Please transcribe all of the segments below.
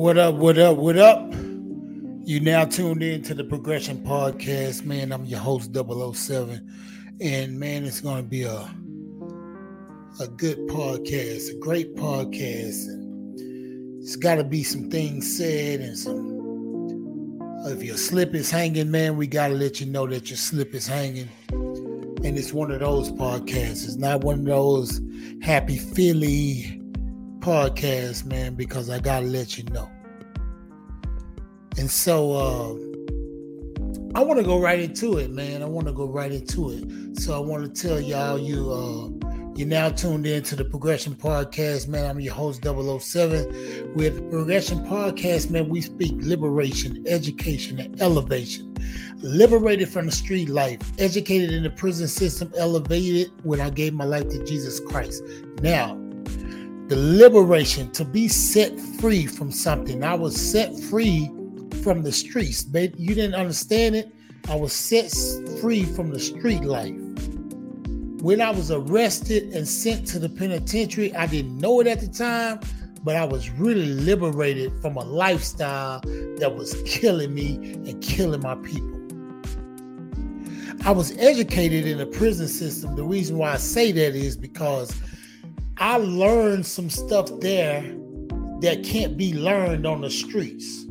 What up, what up, what up? You now tuned in to the Progression Podcast. Man, I'm your host 007. And man, it's gonna be a a good podcast, a great podcast. It's gotta be some things said and some if your slip is hanging, man, we gotta let you know that your slip is hanging. And it's one of those podcasts. It's not one of those happy Philly podcast, man, because I gotta let you know. And so uh, I want to go right into it, man. I want to go right into it. So I want to tell y'all you uh, you're now tuned in to the Progression Podcast, man. I'm your host 007. With Progression Podcast, man, we speak liberation, education, and elevation. Liberated from the street life, educated in the prison system, elevated when I gave my life to Jesus Christ. Now, the liberation to be set free from something. I was set free from the streets. But you didn't understand it. I was set free from the street life. When I was arrested and sent to the penitentiary, I didn't know it at the time, but I was really liberated from a lifestyle that was killing me and killing my people. I was educated in the prison system. The reason why I say that is because I learned some stuff there that can't be learned on the streets.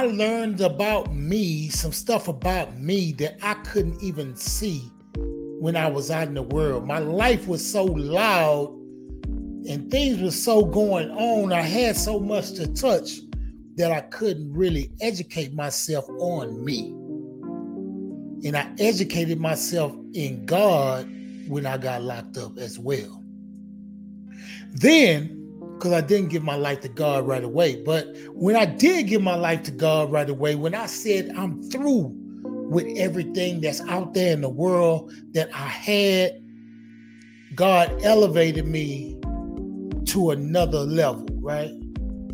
I learned about me, some stuff about me that I couldn't even see when I was out in the world. My life was so loud and things were so going on. I had so much to touch that I couldn't really educate myself on me. And I educated myself in God when I got locked up as well. Then, because I didn't give my life to God right away, but when I did give my life to God right away, when I said I'm through with everything that's out there in the world that I had, God elevated me to another level, right?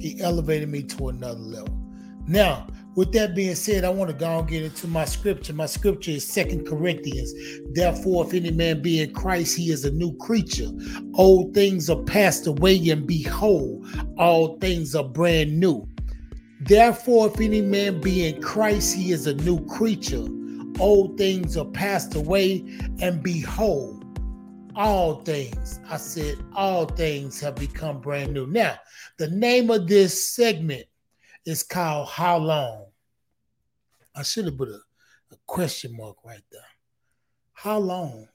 He elevated me to another level. Now, with that being said, I want to go and get into my scripture. My scripture is Second Corinthians. Therefore, if any man be in Christ, he is a new creature. Old things are passed away, and behold, all things are brand new. Therefore, if any man be in Christ, he is a new creature. Old things are passed away, and behold, all things, I said, all things have become brand new. Now, the name of this segment is called How Long? I should have put a, a question mark right there. How long?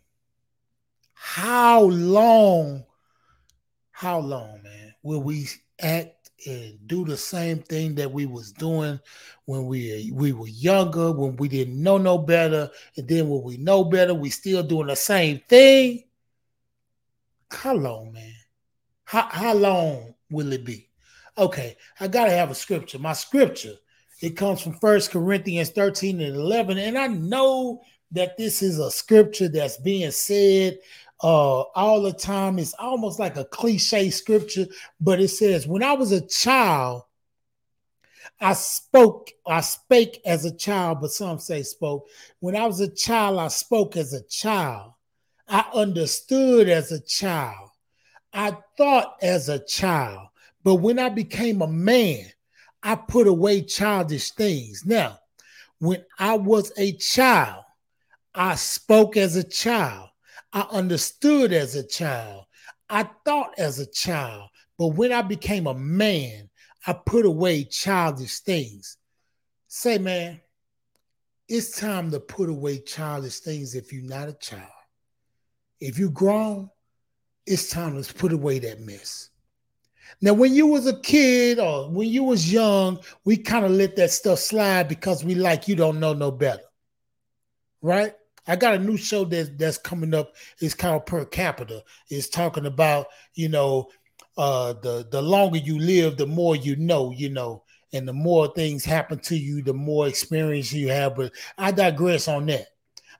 How long? How long, man, will we act and do the same thing that we was doing when we we were younger, when we didn't know no better, and then when we know better, we still doing the same thing? How long, man? How how long will it be? Okay, I gotta have a scripture. My scripture, it comes from First Corinthians 13 and 11. And I know that this is a scripture that's being said uh, all the time. It's almost like a cliche scripture, but it says, When I was a child, I spoke, I spake as a child, but some say spoke. When I was a child, I spoke as a child. I understood as a child. I thought as a child. But when I became a man, I put away childish things. Now, when I was a child, I spoke as a child. I understood as a child. I thought as a child. But when I became a man, I put away childish things. Say, man, it's time to put away childish things if you're not a child. If you're grown, it's time to put away that mess. Now, when you was a kid or when you was young, we kind of let that stuff slide because we like you don't know no better. Right? I got a new show that that's coming up. It's called Per Capita. It's talking about, you know, uh the the longer you live, the more you know, you know, and the more things happen to you, the more experience you have. But I digress on that.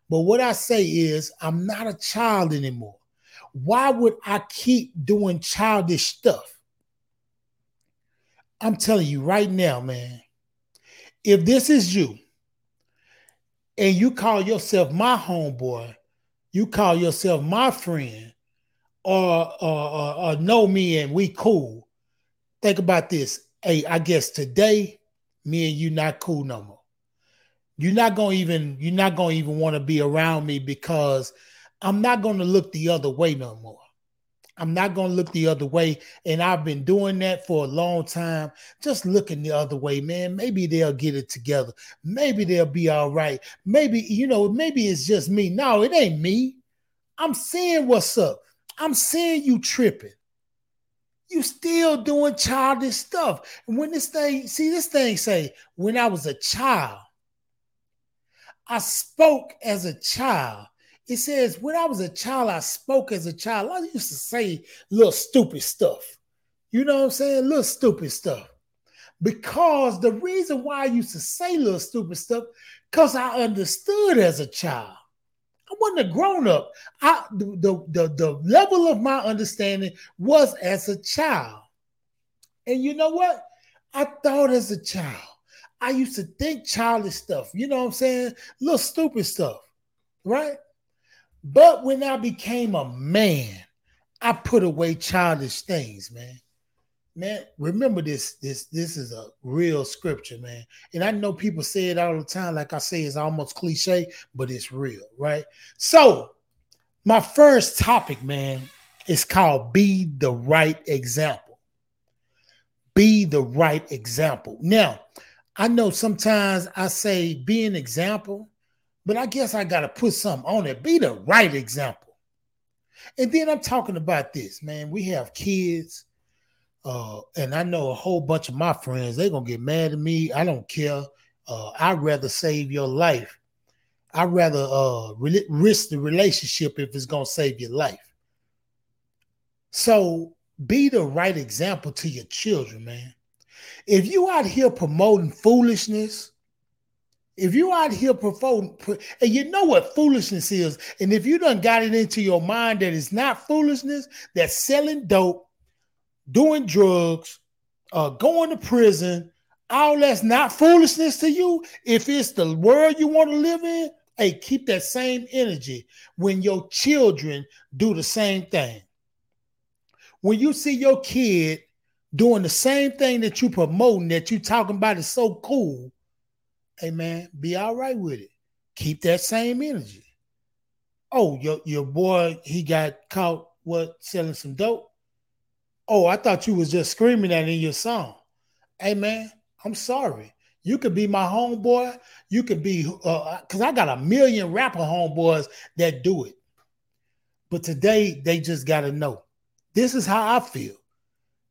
But what I say is I'm not a child anymore. Why would I keep doing childish stuff? I'm telling you right now, man, if this is you and you call yourself my homeboy, you call yourself my friend, or, or, or, or know me and we cool, think about this. Hey, I guess today, me and you not cool no more. You're not gonna even you're not gonna even want to be around me because I'm not gonna look the other way no more. I'm not going to look the other way. And I've been doing that for a long time, just looking the other way, man. Maybe they'll get it together. Maybe they'll be all right. Maybe, you know, maybe it's just me. No, it ain't me. I'm seeing what's up. I'm seeing you tripping. You still doing childish stuff. And when this thing, see, this thing say, when I was a child, I spoke as a child it says, when I was a child, I spoke as a child. I used to say little stupid stuff. You know what I'm saying? Little stupid stuff. Because the reason why I used to say little stupid stuff, because I understood as a child. I wasn't a grown up. I the, the, the, the level of my understanding was as a child. And you know what? I thought as a child. I used to think childish stuff. You know what I'm saying? Little stupid stuff, right? But when I became a man, I put away childish things, man. Man, remember this. This this is a real scripture, man. And I know people say it all the time. Like I say, it's almost cliche, but it's real, right? So, my first topic, man, is called "Be the Right Example." Be the right example. Now, I know sometimes I say be an example, but I guess I got to put something on it. Be the right example. And then I'm talking about this, man. We have kids, uh, and I know a whole bunch of my friends, they're going to get mad at me. I don't care. Uh, I'd rather save your life. I'd rather uh, re- risk the relationship if it's going to save your life. So be the right example to your children, man. If you out here promoting foolishness, if you out here promoting, and you know what foolishness is, and if you done got it into your mind that it's not foolishness, that selling dope, doing drugs, uh, going to prison, all that's not foolishness to you. If it's the world you want to live in, hey, keep that same energy when your children do the same thing. When you see your kid doing the same thing that you promoting, that you talking about is so cool hey man, be all right with it. Keep that same energy. Oh, your your boy, he got caught what selling some dope. Oh, I thought you was just screaming that in your song. Hey man, I'm sorry. You could be my homeboy. You could be uh because I got a million rapper homeboys that do it. But today they just gotta know. This is how I feel.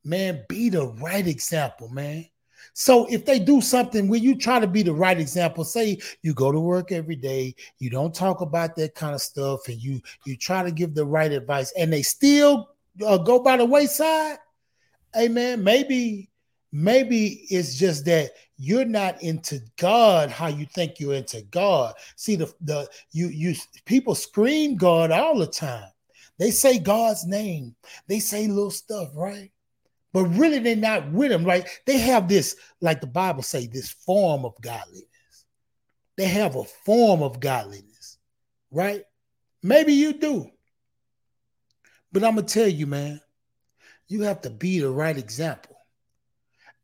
Man, be the right example, man. So if they do something where you try to be the right example, say you go to work every day, you don't talk about that kind of stuff, and you you try to give the right advice, and they still uh, go by the wayside. Hey man, maybe maybe it's just that you're not into God how you think you're into God. See the the you you people scream God all the time. They say God's name. They say little stuff, right? But really they're not with him. Right? They have this, like the Bible say, this form of godliness. They have a form of godliness, right? Maybe you do. But I'm gonna tell you, man, you have to be the right example.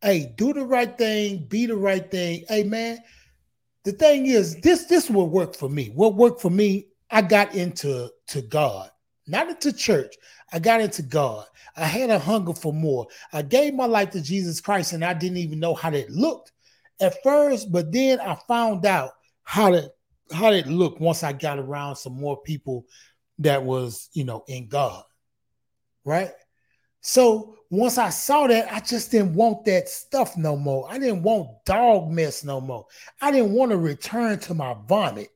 Hey, do the right thing, be the right thing. Hey, man, the thing is, this this will work for me. What worked for me, I got into to God, not into church. I got into God. I had a hunger for more. I gave my life to Jesus Christ and I didn't even know how that looked at first, but then I found out how to how it looked once I got around some more people that was, you know, in God. Right? So once I saw that, I just didn't want that stuff no more. I didn't want dog mess no more. I didn't want to return to my vomit.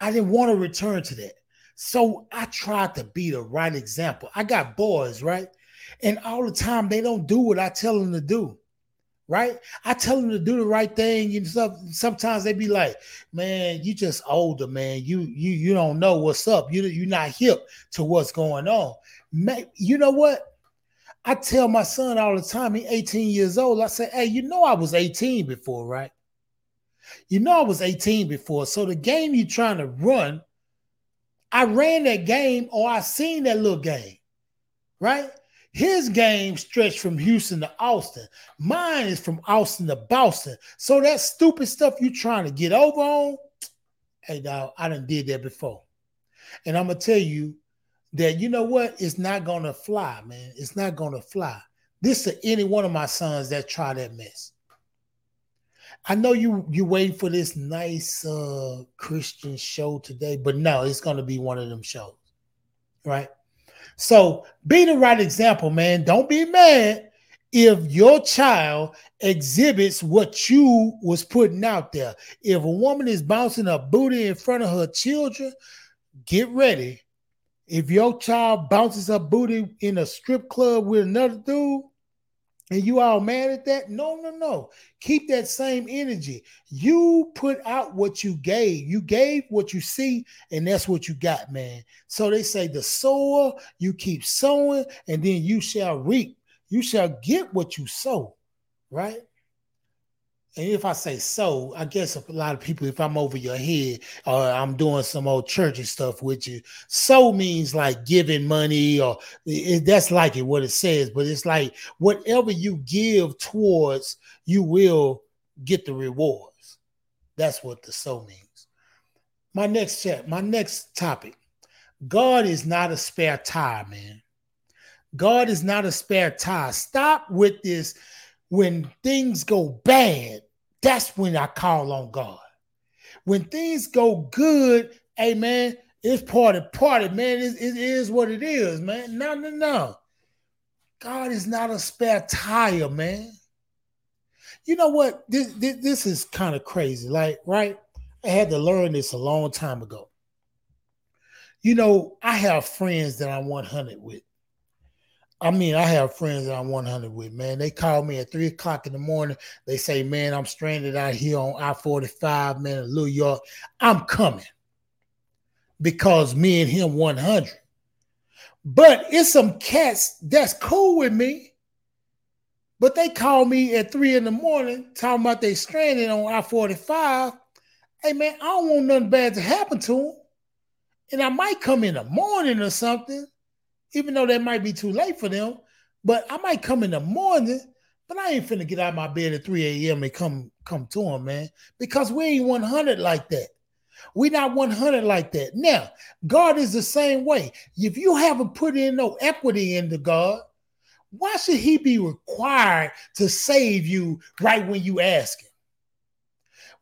I didn't want to return to that. So I tried to be the right example. I got boys, right? And all the time they don't do what I tell them to do. Right? I tell them to do the right thing. You know, sometimes they be like, man, you just older, man. You you you don't know what's up. You you're not hip to what's going on. You know what? I tell my son all the time, He 18 years old. I say, hey, you know I was 18 before, right? You know I was 18 before. So the game you're trying to run I ran that game or I seen that little game, right? His game stretched from Houston to Austin. Mine is from Austin to Boston. So that stupid stuff you trying to get over on, hey dog, I done did that before. And I'm gonna tell you that you know what? It's not gonna fly, man. It's not gonna fly. This to any one of my sons that try that mess. I know you you waiting for this nice uh Christian show today, but no, it's gonna be one of them shows, right? So be the right example, man. Don't be mad if your child exhibits what you was putting out there. If a woman is bouncing a booty in front of her children, get ready. If your child bounces a booty in a strip club with another dude, and you all mad at that? No, no, no. Keep that same energy. You put out what you gave. You gave what you see, and that's what you got, man. So they say the sower, you keep sowing, and then you shall reap. You shall get what you sow, right? And if I say so, I guess a lot of people, if I'm over your head or I'm doing some old churchy stuff with you, so means like giving money or it, that's like it what it says, but it's like whatever you give towards, you will get the rewards. That's what the so means. My next chat, my next topic. God is not a spare tire, man. God is not a spare tire. Stop with this when things go bad that's when I call on God. When things go good, hey man, it's party, party, man. It, it is what it is, man. No, no, no. God is not a spare tire, man. You know what? This, this, this is kind of crazy. Like, right? I had to learn this a long time ago. You know, I have friends that I'm 100 with. I mean, I have friends that I'm 100 with, man. They call me at three o'clock in the morning. They say, man, I'm stranded out here on I 45, man, in New York. I'm coming because me and him 100. But it's some cats that's cool with me. But they call me at three in the morning talking about they stranded on I 45. Hey, man, I don't want nothing bad to happen to them. And I might come in the morning or something even though that might be too late for them. But I might come in the morning, but I ain't finna get out of my bed at 3 a.m. and come come to them, man, because we ain't 100 like that. We not 100 like that. Now, God is the same way. If you haven't put in no equity into God, why should He be required to save you right when you ask Him?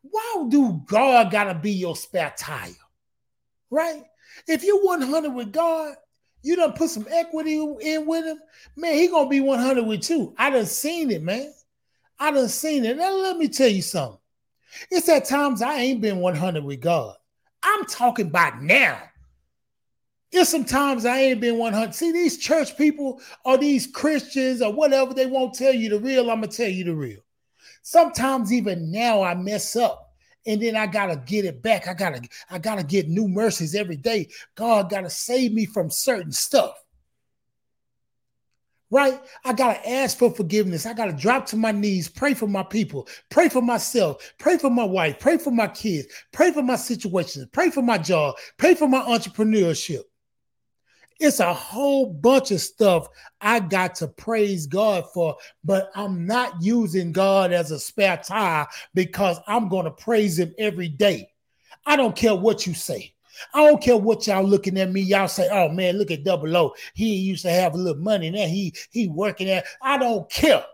Why do God gotta be your spare tire? Right? If you're 100 with God, you done put some equity in with him, man, he gonna be 100 with you. I done seen it, man. I done seen it. Now let me tell you something. It's at times I ain't been 100 with God. I'm talking about now. There's sometimes I ain't been 100. See, these church people or these Christians or whatever, they won't tell you the real. I'm going to tell you the real. Sometimes even now I mess up and then I gotta get it back. I gotta, I gotta get new mercies every day. God gotta save me from certain stuff. Right? I gotta ask for forgiveness. I gotta drop to my knees, pray for my people, pray for myself, pray for my wife, pray for my kids, pray for my situations, pray for my job, pray for my entrepreneurship. It's a whole bunch of stuff I got to praise God for, but I'm not using God as a spare tire because I'm going to praise Him every day. I don't care what you say. I don't care what y'all looking at me. Y'all say, "Oh man, look at Double O. He used to have a little money now. He he working at." I don't care.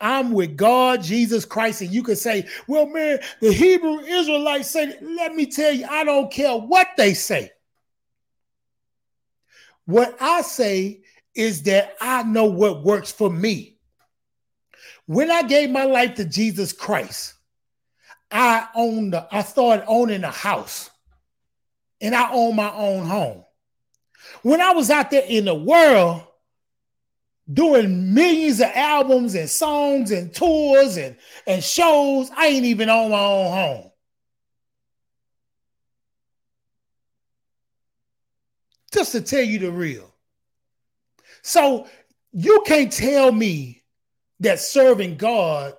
I'm with God, Jesus Christ, and you can say, "Well, man, the Hebrew Israelites say." Let me tell you, I don't care what they say. What I say is that I know what works for me. When I gave my life to Jesus Christ, I owned I started owning a house and I own my own home. When I was out there in the world doing millions of albums and songs and tours and, and shows, I ain't even own my own home. Just to tell you the real. So you can't tell me that serving God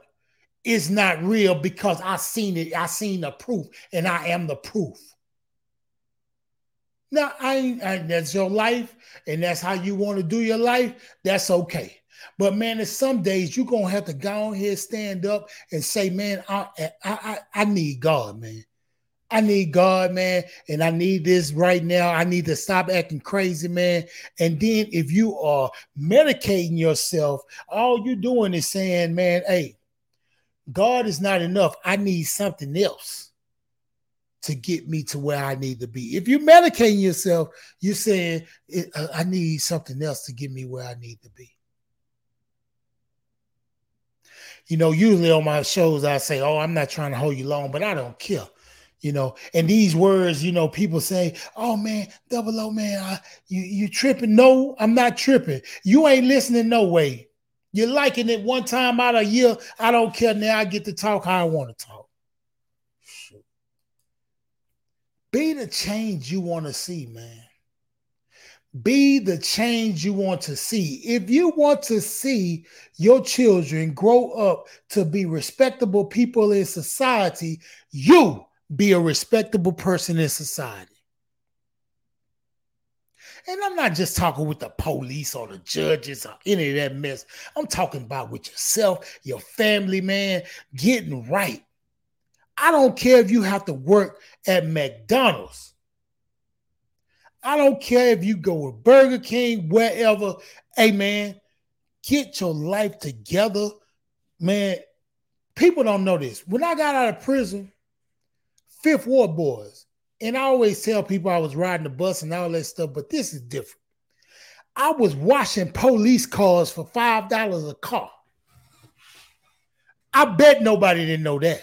is not real because I seen it, I seen the proof, and I am the proof. Now, I ain't, I, that's your life, and that's how you want to do your life. That's okay. But man, there's some days you're gonna have to go on here, stand up, and say, man, I, I, I, I need God, man. I need God, man, and I need this right now. I need to stop acting crazy, man. And then if you are medicating yourself, all you're doing is saying, man, hey, God is not enough. I need something else to get me to where I need to be. If you're medicating yourself, you're saying, uh, I need something else to get me where I need to be. You know, usually on my shows, I say, Oh, I'm not trying to hold you long, but I don't care you know and these words you know people say oh man double o man I, you you tripping. No i'm not tripping. You ain't listening no way. You're liking it one time out a year. I don't care. Now i get to talk how i want to talk. Be the change you want to see man. Be the change you want to see. If you want to see your children grow up to be respectable people in society, you be a respectable person in society. And I'm not just talking with the police or the judges or any of that mess. I'm talking about with yourself, your family, man, getting right. I don't care if you have to work at McDonald's. I don't care if you go with Burger King, wherever. Hey, man, get your life together. Man, people don't know this. When I got out of prison, Fifth Ward boys. And I always tell people I was riding the bus and all that stuff, but this is different. I was washing police cars for $5 a car. I bet nobody didn't know that.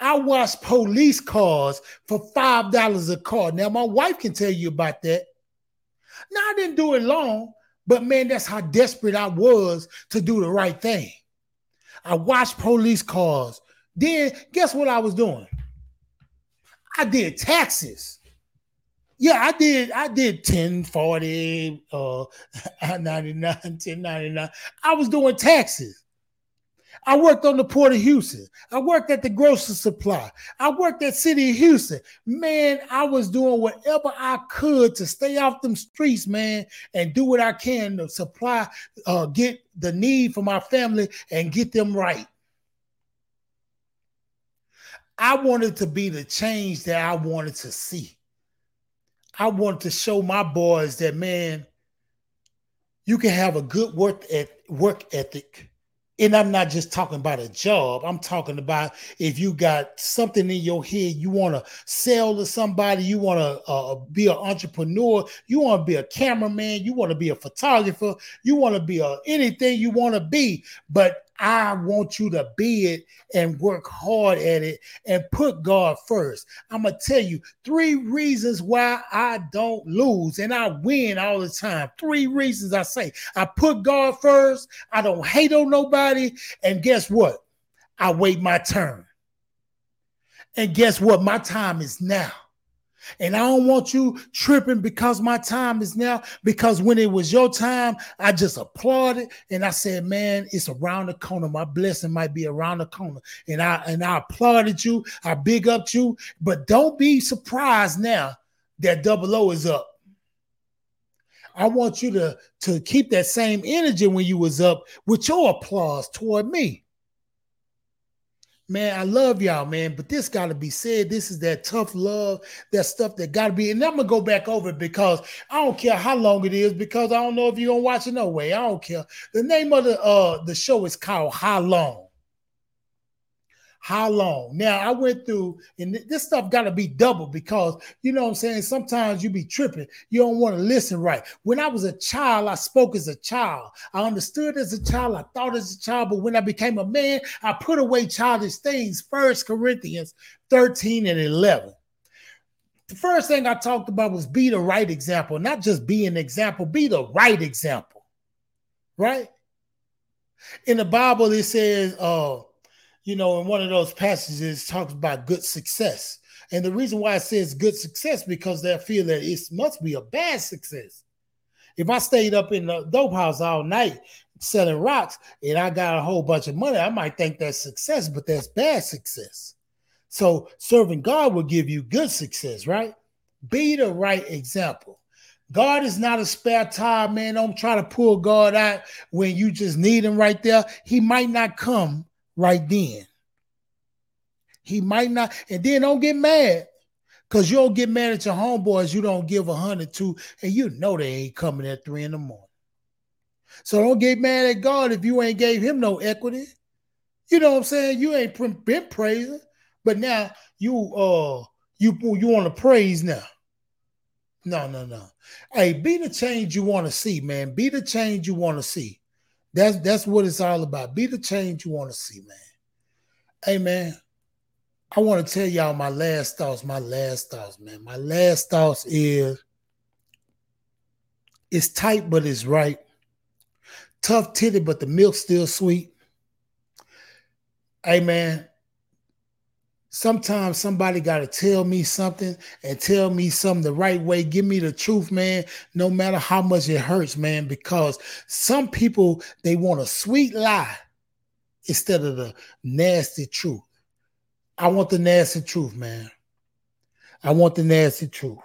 I washed police cars for $5 a car. Now, my wife can tell you about that. Now, I didn't do it long, but man, that's how desperate I was to do the right thing. I washed police cars. Then, guess what I was doing? I did taxes. Yeah, I did. I did 1040, uh, 99, 1099. I was doing taxes. I worked on the Port of Houston. I worked at the grocery supply. I worked at City of Houston. Man, I was doing whatever I could to stay off them streets, man, and do what I can to supply, uh, get the need for my family and get them right. I wanted to be the change that I wanted to see. I wanted to show my boys that man, you can have a good work at work ethic. And I'm not just talking about a job. I'm talking about if you got something in your head you want to sell to somebody, you want to uh, be an entrepreneur, you want to be a cameraman, you want to be a photographer, you want to be a, anything you want to be. But I want you to be it and work hard at it and put God first. I'm going to tell you three reasons why I don't lose and I win all the time. Three reasons I say I put God first, I don't hate on nobody, and guess what? I wait my turn. And guess what? My time is now. And I don't want you tripping because my time is now. Because when it was your time, I just applauded and I said, "Man, it's around the corner. My blessing might be around the corner." And I and I applauded you. I big up you. But don't be surprised now that Double O is up. I want you to to keep that same energy when you was up with your applause toward me. Man, I love y'all, man, but this got to be said. This is that tough love, that stuff that got to be. And I'm gonna go back over it because I don't care how long it is because I don't know if you're gonna watch it no way. I don't care. The name of the uh the show is called How Long. How long? Now I went through, and this stuff got to be double because you know what I'm saying. Sometimes you be tripping, you don't want to listen right. When I was a child, I spoke as a child. I understood as a child, I thought as a child, but when I became a man, I put away childish things. First Corinthians 13 and 11 the first thing I talked about was be the right example, not just be an example, be the right example, right? In the Bible, it says, uh, you know, in one of those passages talks about good success. And the reason why it says good success because they feel that it must be a bad success. If I stayed up in the dope house all night selling rocks and I got a whole bunch of money, I might think that's success, but that's bad success. So serving God will give you good success, right? Be the right example. God is not a spare tire, man. Don't try to pull God out when you just need him right there. He might not come right then. He might not, and then don't get mad. Cause you don't get mad at your homeboys you don't give a hundred to, and you know they ain't coming at three in the morning. So don't get mad at God if you ain't gave him no equity. You know what I'm saying? You ain't been praising, but now you uh you you want to praise now. No, no, no. Hey, be the change you want to see, man. Be the change you want to see. That's that's what it's all about. Be the change you want to see, man. Hey, man. I want to tell y'all my last thoughts. My last thoughts, man. My last thoughts is it's tight, but it's right. Tough titty, but the milk's still sweet. Hey, man, sometimes somebody got to tell me something and tell me something the right way. Give me the truth man no matter how much it hurts man because some people they want a sweet lie instead of the nasty truth. I want the nasty truth man. I want the nasty truth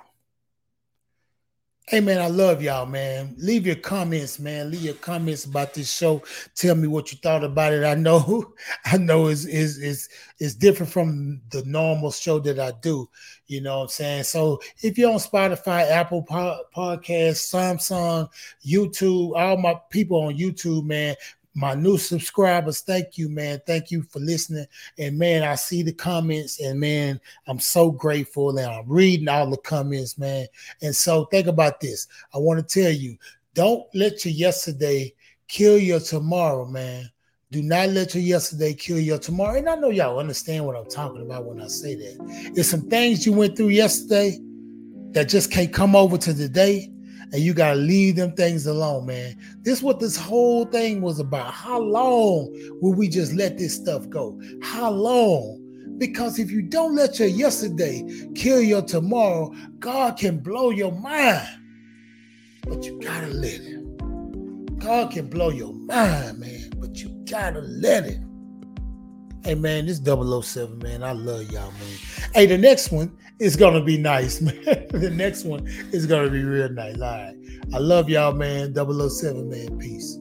Hey man, I love y'all, man. Leave your comments, man. Leave your comments about this show. Tell me what you thought about it. I know, I know it's is is is different from the normal show that I do. You know what I'm saying? So if you're on Spotify, Apple Podcast, Samsung, YouTube, all my people on YouTube, man, my new subscribers, thank you, man. Thank you for listening. And man, I see the comments, and man, I'm so grateful. And I'm reading all the comments, man. And so think about this. I want to tell you, don't let your yesterday kill your tomorrow, man. Do not let your yesterday kill your tomorrow. And I know y'all understand what I'm talking about when I say that. There's some things you went through yesterday that just can't come over to the day and you gotta leave them things alone, man. This is what this whole thing was about. How long will we just let this stuff go? How long? Because if you don't let your yesterday kill your tomorrow, God can blow your mind. But you gotta let it. God can blow your mind, man, but you gotta let it. Hey man, this 007, man. I love y'all, man. Hey, the next one is gonna be nice, man. the next one is gonna be real nice. All right. I love y'all, man. 007, man. Peace.